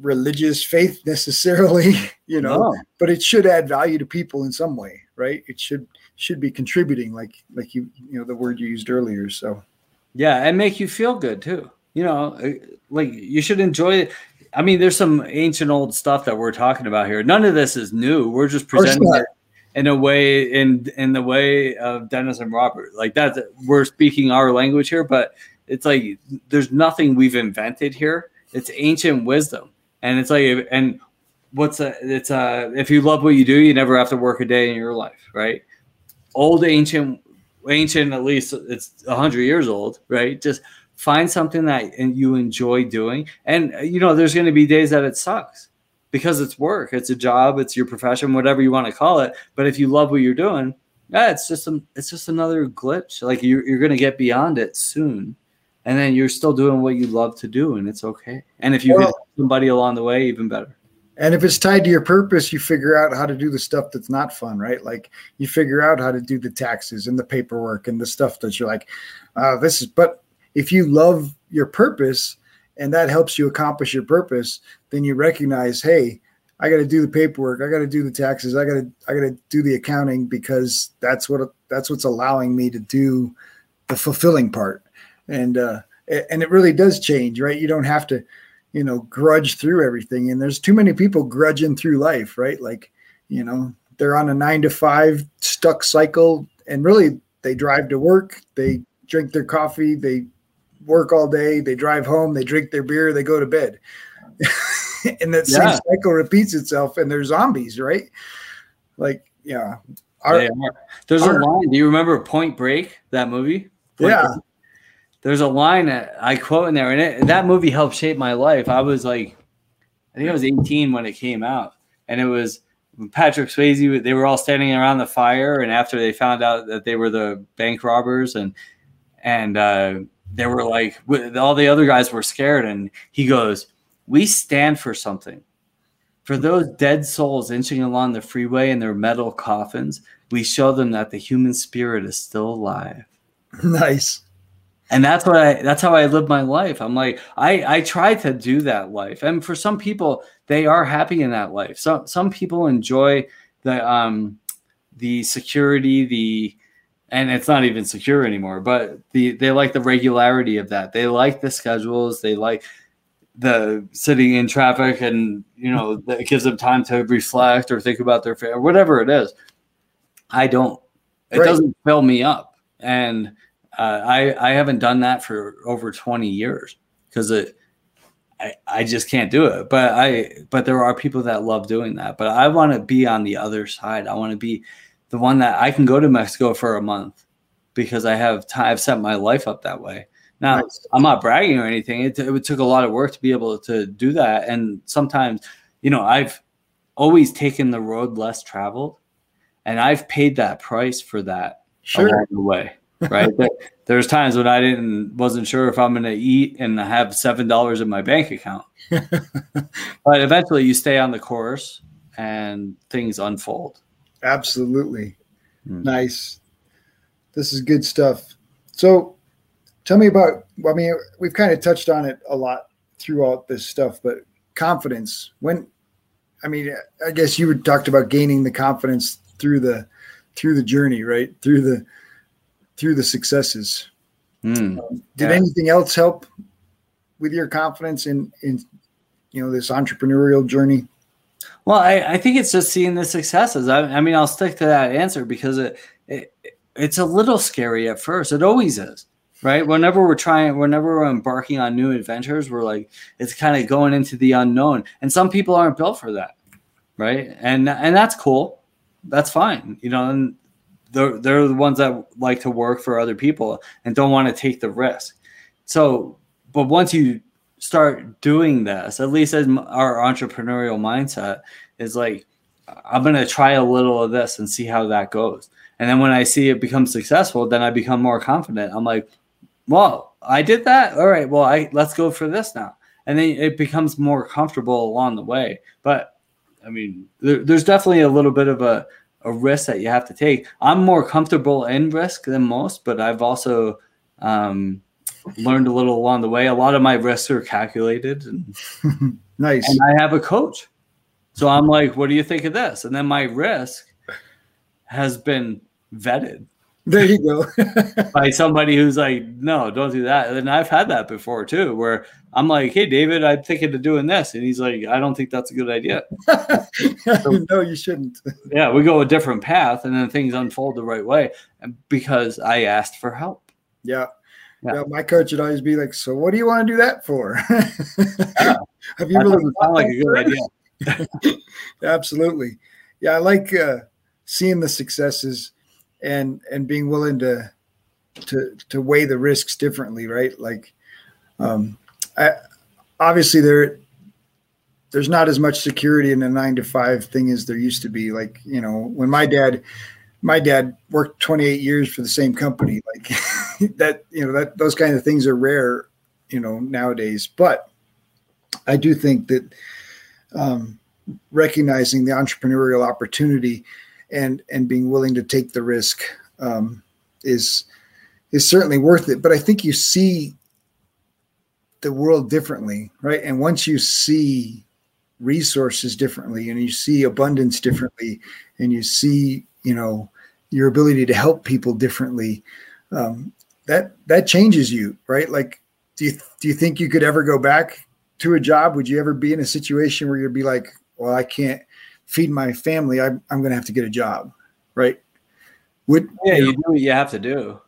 religious faith necessarily, you know, no. but it should add value to people in some way, right? It should should be contributing, like like you you know the word you used earlier. So yeah, and make you feel good too. You know, uh, like you should enjoy it. I mean, there's some ancient old stuff that we're talking about here. None of this is new. We're just presenting it in a way in in the way of Dennis and Robert. Like that, we're speaking our language here, but it's like there's nothing we've invented here. It's ancient wisdom and it's like and what's a it's a if you love what you do you never have to work a day in your life right? Old ancient ancient at least it's 100 years old right? Just find something that you enjoy doing. And you know there's going to be days that it sucks because it's work it's a job it's your profession whatever you want to call it. But if you love what you're doing yeah it's just a, it's just another glitch. Like you're, you're going to get beyond it soon and then you're still doing what you love to do and it's okay and if you well, somebody along the way even better and if it's tied to your purpose you figure out how to do the stuff that's not fun right like you figure out how to do the taxes and the paperwork and the stuff that you're like uh, this is but if you love your purpose and that helps you accomplish your purpose then you recognize hey I got to do the paperwork. I got to do the taxes. I got to I got to do the accounting because that's what that's what's allowing me to do the fulfilling part. And uh, and it really does change, right? You don't have to, you know, grudge through everything. And there's too many people grudging through life, right? Like, you know, they're on a nine to five stuck cycle, and really they drive to work, they drink their coffee, they work all day, they drive home, they drink their beer, they go to bed. and that yeah. same cycle repeats itself and they're zombies, right? Like, yeah. Our, There's our, a line. Do you remember Point Break, that movie? Point yeah. Break? There's a line that I quote in there, and it, that movie helped shape my life. I was like, I think I was 18 when it came out, and it was Patrick Swayze. They were all standing around the fire, and after they found out that they were the bank robbers, and and uh, they were like, all the other guys were scared, and he goes, we stand for something. For those dead souls inching along the freeway in their metal coffins, we show them that the human spirit is still alive. Nice. And that's what I that's how I live my life. I'm like, I, I try to do that life. And for some people, they are happy in that life. Some some people enjoy the um the security, the and it's not even secure anymore, but the they like the regularity of that. They like the schedules, they like the sitting in traffic and you know it gives them time to reflect or think about their family whatever it is i don't it right. doesn't fill me up and uh, i i haven't done that for over 20 years because it I, I just can't do it but i but there are people that love doing that but i want to be on the other side i want to be the one that i can go to mexico for a month because i have time i've set my life up that way now, nice. I'm not bragging or anything. It, it took a lot of work to be able to do that. And sometimes, you know, I've always taken the road less traveled, and I've paid that price for that sure. along the way. Right. There's times when I didn't wasn't sure if I'm going to eat and have seven dollars in my bank account. but eventually, you stay on the course, and things unfold. Absolutely. Mm. Nice. This is good stuff. So Tell me about, I mean, we've kind of touched on it a lot throughout this stuff, but confidence. When, I mean, I guess you talked about gaining the confidence through the, through the journey, right? Through the, through the successes. Mm, um, did yeah. anything else help with your confidence in, in, you know, this entrepreneurial journey? Well, I, I think it's just seeing the successes. I, I mean, I'll stick to that answer because it, it it's a little scary at first. It always is right? Whenever we're trying, whenever we're embarking on new adventures, we're like, it's kind of going into the unknown. And some people aren't built for that, right? And and that's cool. That's fine, you know. And they're they're the ones that like to work for other people and don't want to take the risk. So, but once you start doing this, at least as our entrepreneurial mindset is like, I'm going to try a little of this and see how that goes. And then when I see it become successful, then I become more confident. I'm like, well, I did that. All right. Well, I let's go for this now. And then it becomes more comfortable along the way. But I mean, there, there's definitely a little bit of a, a risk that you have to take. I'm more comfortable in risk than most, but I've also um, learned a little along the way. A lot of my risks are calculated. And, nice. And I have a coach. So I'm like, what do you think of this? And then my risk has been vetted. There you go. by somebody who's like, no, don't do that. And I've had that before too, where I'm like, hey, David, I'm thinking of doing this. And he's like, I don't think that's a good idea. so, no, you shouldn't. yeah, we go a different path and then things unfold the right way because I asked for help. Yeah. Yeah. yeah. my coach would always be like, "So, what do you want to do that for?" yeah. Have you that really sound like a good idea? Absolutely, yeah. I like uh, seeing the successes and and being willing to to to weigh the risks differently, right? Like, um, I, obviously there there's not as much security in a nine to five thing as there used to be. Like, you know, when my dad my dad worked 28 years for the same company, like that, you know, that those kind of things are rare, you know, nowadays. But I do think that um, recognizing the entrepreneurial opportunity and and being willing to take the risk um, is is certainly worth it. But I think you see the world differently, right? And once you see resources differently and you see abundance differently and you see you know your ability to help people differently um, that that changes you right like do you do you think you could ever go back to a job would you ever be in a situation where you'd be like well i can't feed my family i'm, I'm going to have to get a job right? Would yeah you, know, you do what you have to do.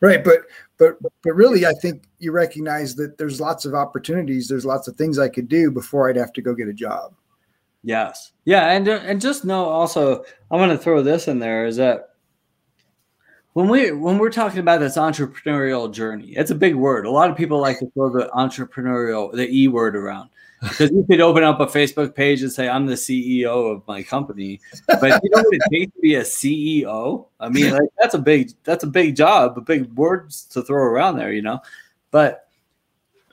Right but but but really i think you recognize that there's lots of opportunities there's lots of things i could do before i'd have to go get a job. Yes. Yeah and uh, and just know also i'm going to throw this in there is that when we when we're talking about this entrepreneurial journey it's a big word. A lot of people like to throw the entrepreneurial the e word around because you could open up a Facebook page and say, I'm the CEO of my company. But you know what it takes to be a CEO? I mean, like, that's a big that's a big job, a big words to throw around there, you know. But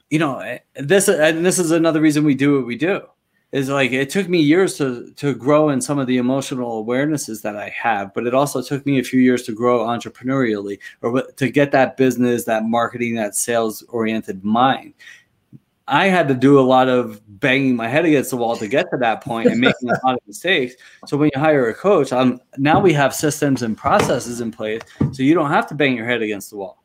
you know, eh, this and this is another reason we do what we do. Is like it took me years to to grow in some of the emotional awarenesses that I have, but it also took me a few years to grow entrepreneurially or to get that business, that marketing, that sales oriented mind. I had to do a lot of banging my head against the wall to get to that point and making a lot of mistakes. So when you hire a coach, um, now we have systems and processes in place, so you don't have to bang your head against the wall.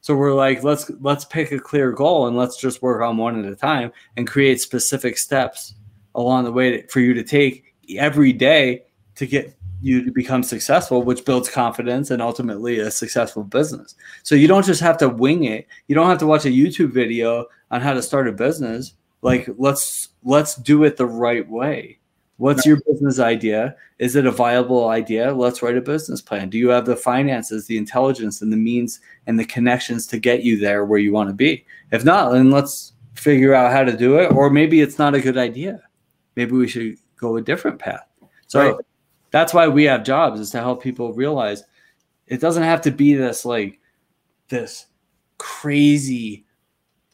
So we're like, let's let's pick a clear goal and let's just work on one at a time and create specific steps along the way for you to take every day to get you to become successful, which builds confidence and ultimately a successful business. So you don't just have to wing it. You don't have to watch a YouTube video on how to start a business. Like let's let's do it the right way. What's your business idea? Is it a viable idea? Let's write a business plan. Do you have the finances, the intelligence, and the means and the connections to get you there where you want to be? If not, then let's figure out how to do it. Or maybe it's not a good idea. Maybe we should go a different path. So right that's why we have jobs is to help people realize it doesn't have to be this like this crazy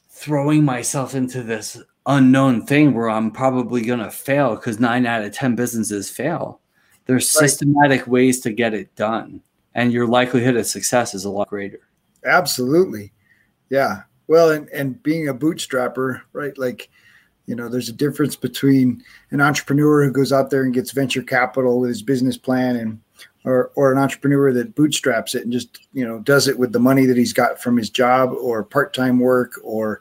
throwing myself into this unknown thing where I'm probably going to fail because nine out of 10 businesses fail. There's right. systematic ways to get it done, and your likelihood of success is a lot greater. Absolutely. Yeah. Well, and, and being a bootstrapper, right? Like, you know, there's a difference between an entrepreneur who goes out there and gets venture capital with his business plan and or or an entrepreneur that bootstraps it and just, you know, does it with the money that he's got from his job or part-time work or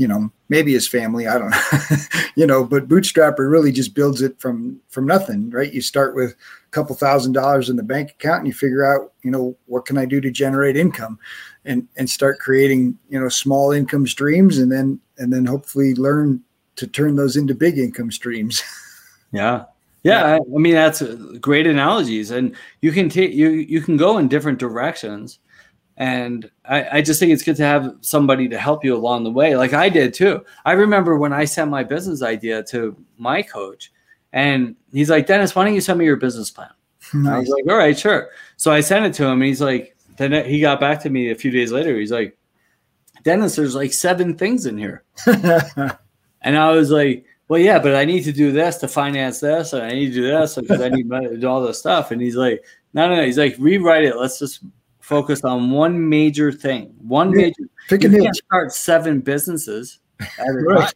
you know, maybe his family, I don't know. you know, but bootstrapper really just builds it from from nothing, right? You start with a couple thousand dollars in the bank account and you figure out, you know, what can I do to generate income and and start creating, you know, small income streams and then and then hopefully learn to turn those into big income streams. yeah. Yeah, I mean that's great analogies, and you can take you you can go in different directions, and I, I just think it's good to have somebody to help you along the way, like I did too. I remember when I sent my business idea to my coach, and he's like, "Dennis, why don't you send me your business plan?" Nice. I was like, "All right, sure." So I sent it to him, and he's like, then he got back to me a few days later. He's like, "Dennis, there's like seven things in here." And I was like, well, yeah, but I need to do this to finance this, and I need to do this because I need to do all this stuff. And he's like, no, no, no. He's like, rewrite it. Let's just focus on one major thing. One major. Pick you can't start seven businesses right.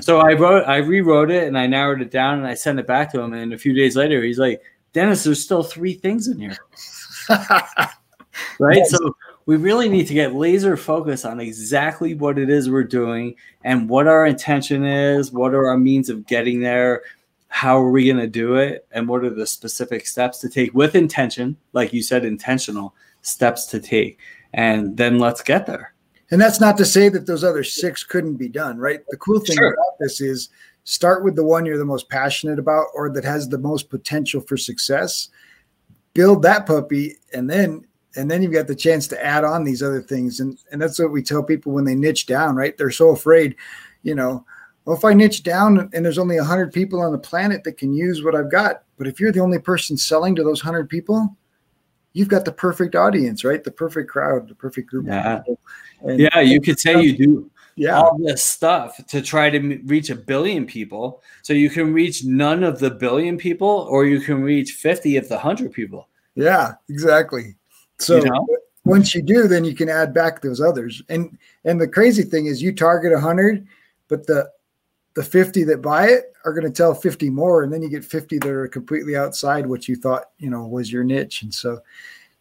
so I wrote, I rewrote it, and I narrowed it down, and I sent it back to him. And a few days later, he's like, Dennis, there's still three things in here. right. Yes. So we really need to get laser focus on exactly what it is we're doing and what our intention is, what are our means of getting there, how are we going to do it, and what are the specific steps to take with intention, like you said, intentional steps to take. And then let's get there. And that's not to say that those other six couldn't be done, right? The cool thing sure. about this is start with the one you're the most passionate about or that has the most potential for success. Build that puppy and then and then you've got the chance to add on these other things. And and that's what we tell people when they niche down right? They're so afraid you know well if i niche down and there's only 100 people on the planet that can use what i've got but if you're the only person selling to those 100 people you've got the perfect audience right? The perfect crowd the perfect group yeah, yeah you could say you do yeah. all this stuff to try to reach a billion people. So you can reach none of the billion people or you can reach 50 of the 100 people. Yeah exactly so you know? once you do, then you can add back those others. And and the crazy thing is you target 100, but the the 50 that buy it are going to tell 50 more and then you get 50 that are completely outside what you thought you know was your niche and so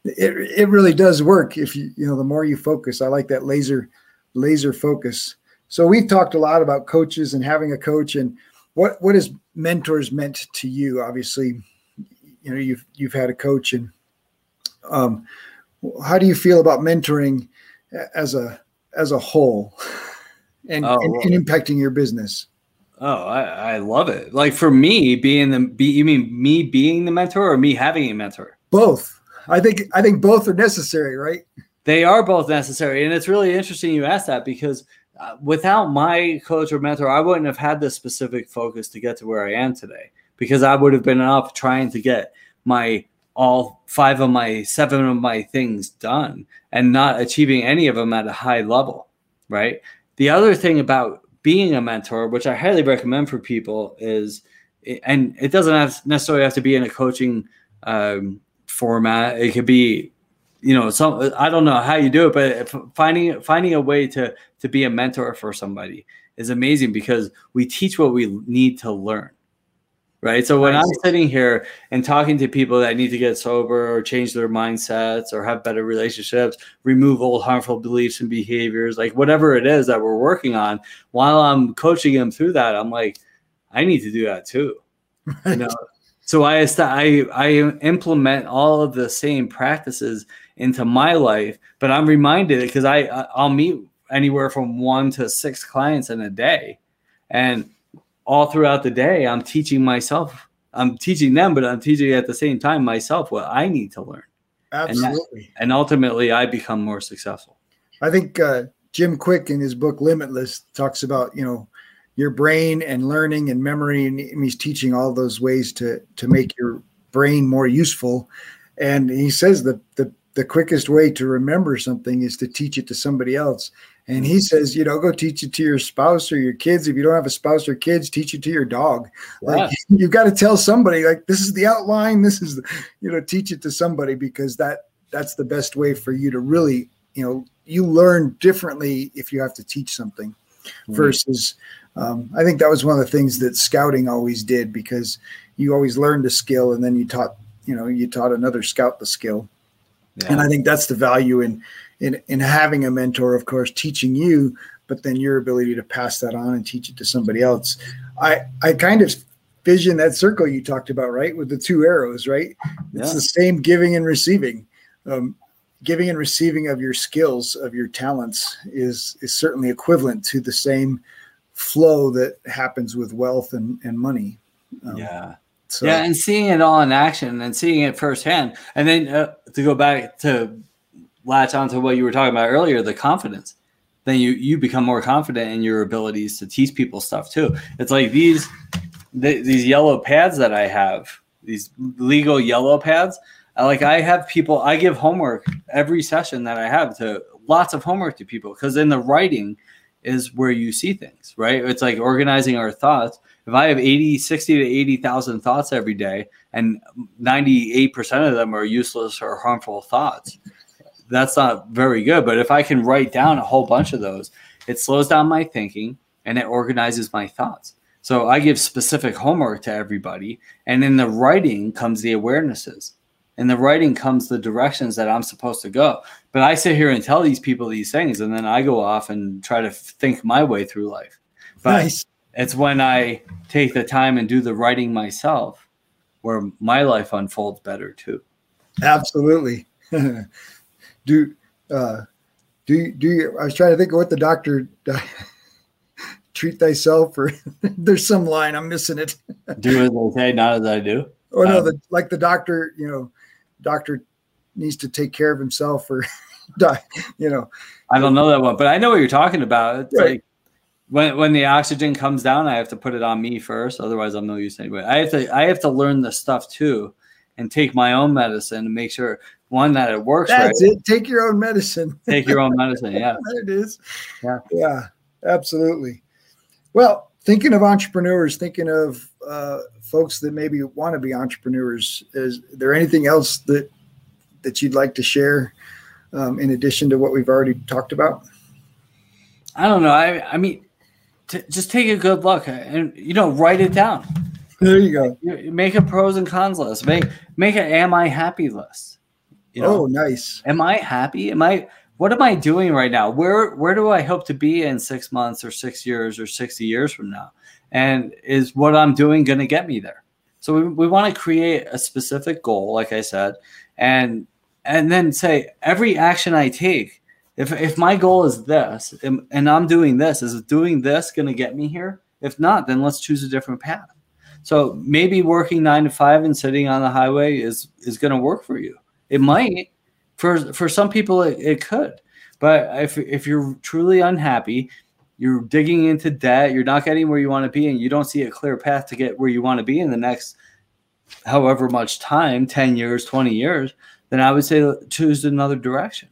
it, it really does work if you you know the more you focus i like that laser laser focus so we've talked a lot about coaches and having a coach and what what is mentors meant to you obviously you know you've you've had a coach and um how do you feel about mentoring as a as a whole and, oh, and, and impacting your business Oh, I, I love it. Like for me, being the be, you mean me being the mentor or me having a mentor? Both. I think I think both are necessary, right? They are both necessary, and it's really interesting you asked that because uh, without my coach or mentor, I wouldn't have had the specific focus to get to where I am today. Because I would have been up trying to get my all five of my seven of my things done and not achieving any of them at a high level, right? The other thing about being a mentor, which I highly recommend for people, is and it doesn't have necessarily have to be in a coaching um, format. It could be, you know, some I don't know how you do it, but finding finding a way to to be a mentor for somebody is amazing because we teach what we need to learn right? So when I'm sitting here and talking to people that need to get sober or change their mindsets or have better relationships, remove old harmful beliefs and behaviors, like whatever it is that we're working on, while I'm coaching them through that, I'm like, I need to do that too. Right. You know? So I, I I implement all of the same practices into my life, but I'm reminded because I I'll meet anywhere from one to six clients in a day, and all throughout the day, I'm teaching myself. I'm teaching them, but I'm teaching at the same time myself what I need to learn. Absolutely. And, and ultimately, I become more successful. I think uh, Jim Kwik in his book Limitless talks about you know your brain and learning and memory, and he's teaching all those ways to to make your brain more useful. And he says that the the quickest way to remember something is to teach it to somebody else. And he says, you know, go teach it to your spouse or your kids. If you don't have a spouse or kids, teach it to your dog. Like you've got to tell somebody, like this is the outline. This is, the, you know, teach it to somebody because that that's the best way for you to really, you know, you learn differently if you have to teach something mm-hmm. versus. Um, I think that was one of the things that scouting always did because you always learned a skill and then you taught, you know, you taught another scout the skill. Yeah. And I think that's the value in in in having a mentor, of course, teaching you, but then your ability to pass that on and teach it to somebody else. I I kind of vision that circle you talked about, right, with the two arrows, right? It's yeah. the same giving and receiving. Um, giving and receiving of your skills, of your talents, is is certainly equivalent to the same flow that happens with wealth and, and money. Um, yeah. So. Yeah, and seeing it all in action and seeing it firsthand, and then uh, to go back to latch onto what you were talking about earlier, the confidence. Then you you become more confident in your abilities to teach people stuff too. It's like these the, these yellow pads that I have, these legal yellow pads. I, Like I have people, I give homework every session that I have to lots of homework to people because in the writing is where you see things, right? It's like organizing our thoughts. If I have 80, 60 to 80,000 thoughts every day and 98% of them are useless or harmful thoughts, that's not very good. But if I can write down a whole bunch of those, it slows down my thinking and it organizes my thoughts. So I give specific homework to everybody. And in the writing comes the awarenesses. In the writing comes the directions that I'm supposed to go. But I sit here and tell these people these things, and then I go off and try to think my way through life. But nice. it's when I take the time and do the writing myself where my life unfolds better too. Absolutely. do uh, do do you, I was trying to think of what the doctor treat thyself or there's some line I'm missing it. do as I say, not as I do. Or no, um, the, like the doctor, you know, doctor needs to take care of himself or die, you know. I don't know that one, but I know what you're talking about. It's right. like when when the oxygen comes down, I have to put it on me first, otherwise I'm no use anyway. I have to I have to learn the stuff too and take my own medicine and make sure one that it works. That's right. it. Take your own medicine. Take your own medicine. Yeah. there it is. Yeah. Yeah. Absolutely. Well, thinking of entrepreneurs, thinking of uh, folks that maybe want to be entrepreneurs, is there anything else that that you'd like to share um, in addition to what we've already talked about? I don't know. I I mean, t- just take a good look and you know write it down. There you go. Make a pros and cons list. Make make an am I happy list. You know, oh, nice. am I happy? Am I what am I doing right now? Where where do I hope to be in six months or six years or 60 years from now? And is what I'm doing going to get me there? So we, we want to create a specific goal, like I said, and and then say every action I take, if if my goal is this and, and I'm doing this, is doing this going to get me here? If not, then let's choose a different path. So maybe working nine to five and sitting on the highway is is going to work for you. It might. For for some people, it, it could. But if if you're truly unhappy, you're digging into debt, you're not getting where you want to be, and you don't see a clear path to get where you want to be in the next however much time 10 years 20 years then i would say choose another direction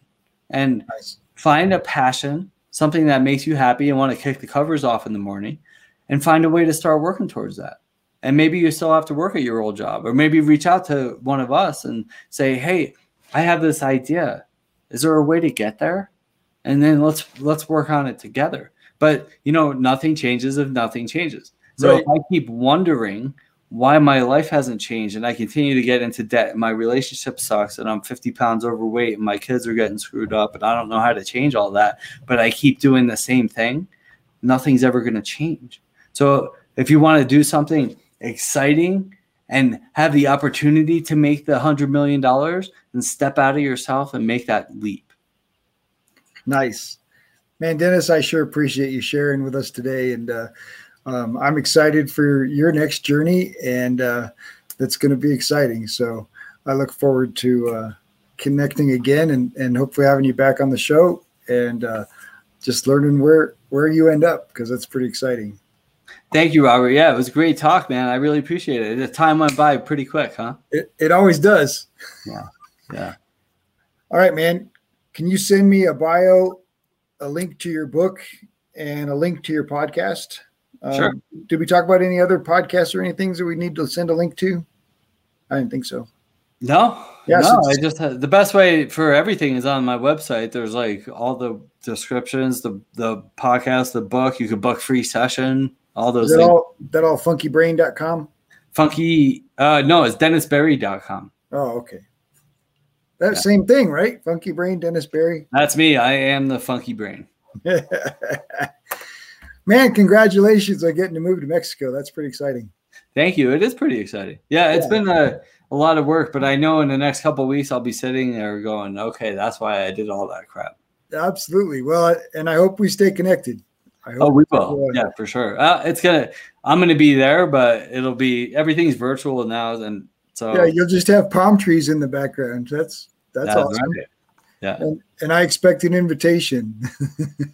and Nice. find a passion something that makes you happy and want to kick the covers off in the morning and find a way to start working towards that and maybe you still have to work at your old job or maybe reach out to one of us and say hey i have this idea. Is there a way to get there? And then let's let's work on it together. But you know nothing changes if nothing changes. So Right. if i keep wondering why my life hasn't changed and i continue to get into debt. And my relationship sucks and i'm 50 pounds overweight and my kids are getting screwed up and i don't know how to change all that but i keep doing the same thing. Nothing's ever going to change. So if you want to do something exciting and have the opportunity to make the hundred million dollars and step out of yourself and make that leap Nice. Man, Dennis, I sure appreciate you sharing with us today. And uh, um, I'm excited for your next journey, and uh, that's going to be exciting. So I look forward to uh, connecting again and, and hopefully having you back on the show and uh, just learning where, where you end up because that's pretty exciting. Thank you robert yeah it was a great talk man i really appreciate it the time went by pretty quick huh It, it always does. yeah Yeah. All right, man. Can you send me a bio, a link to your book, and a link to your podcast? Sure. Um, did we talk about any other podcasts or anything that we need to send a link to? I didn't think so. No, Yeah, no. I just the best way for everything is on my website. There's like all the descriptions, the the podcast, the book. You could book free session, all those Is that things. all that all funkybrain.com? Funky. Uh, no, it's dennisberry.com. Oh, okay. That Yeah. same thing, right? Funky Brain, Dennis Berry. That's me. I am the funky brain. Man, congratulations on getting to move to Mexico. That's pretty exciting. Thank you. It is pretty exciting. Yeah, it's Yeah. been a, a lot of work, but I know in the next couple of weeks I'll be sitting there going, okay, that's why I did all that crap. Absolutely. Well, and I hope we stay connected. I hope Oh, we will. Yeah, for sure. Uh, it's gonna. I'm gonna be there, but it'll be everything's virtual now, and so yeah, you'll just have palm trees in the background. That's that's, that's awesome. right. Yeah. And, and I expect an invitation.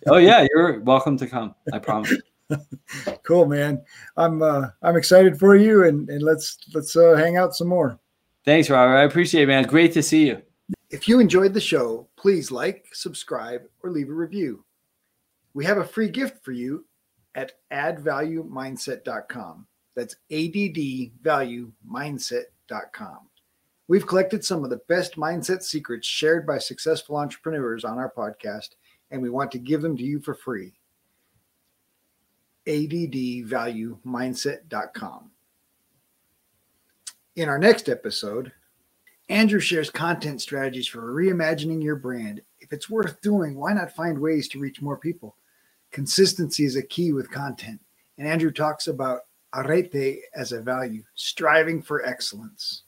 Oh yeah, you're welcome to come. I promise. cool, man. I'm uh, I'm excited for you, and and let's let's uh, hang out some more. Thanks, Robert. I appreciate it, man. Great to see you. If you enjoyed the show, please like, subscribe, or leave a review. We have a free gift for you at addvaluemindset.com. That's addvaluemindset.com. We've collected some of the best mindset secrets shared by successful entrepreneurs on our podcast, and we want to give them to you for free. addvaluemindset.com. In our next episode, Andrew shares content strategies for reimagining your brand. If it's worth doing, why not find ways to reach more people? Consistency is a key with content. And Andrew talks about arete as a value, striving for excellence.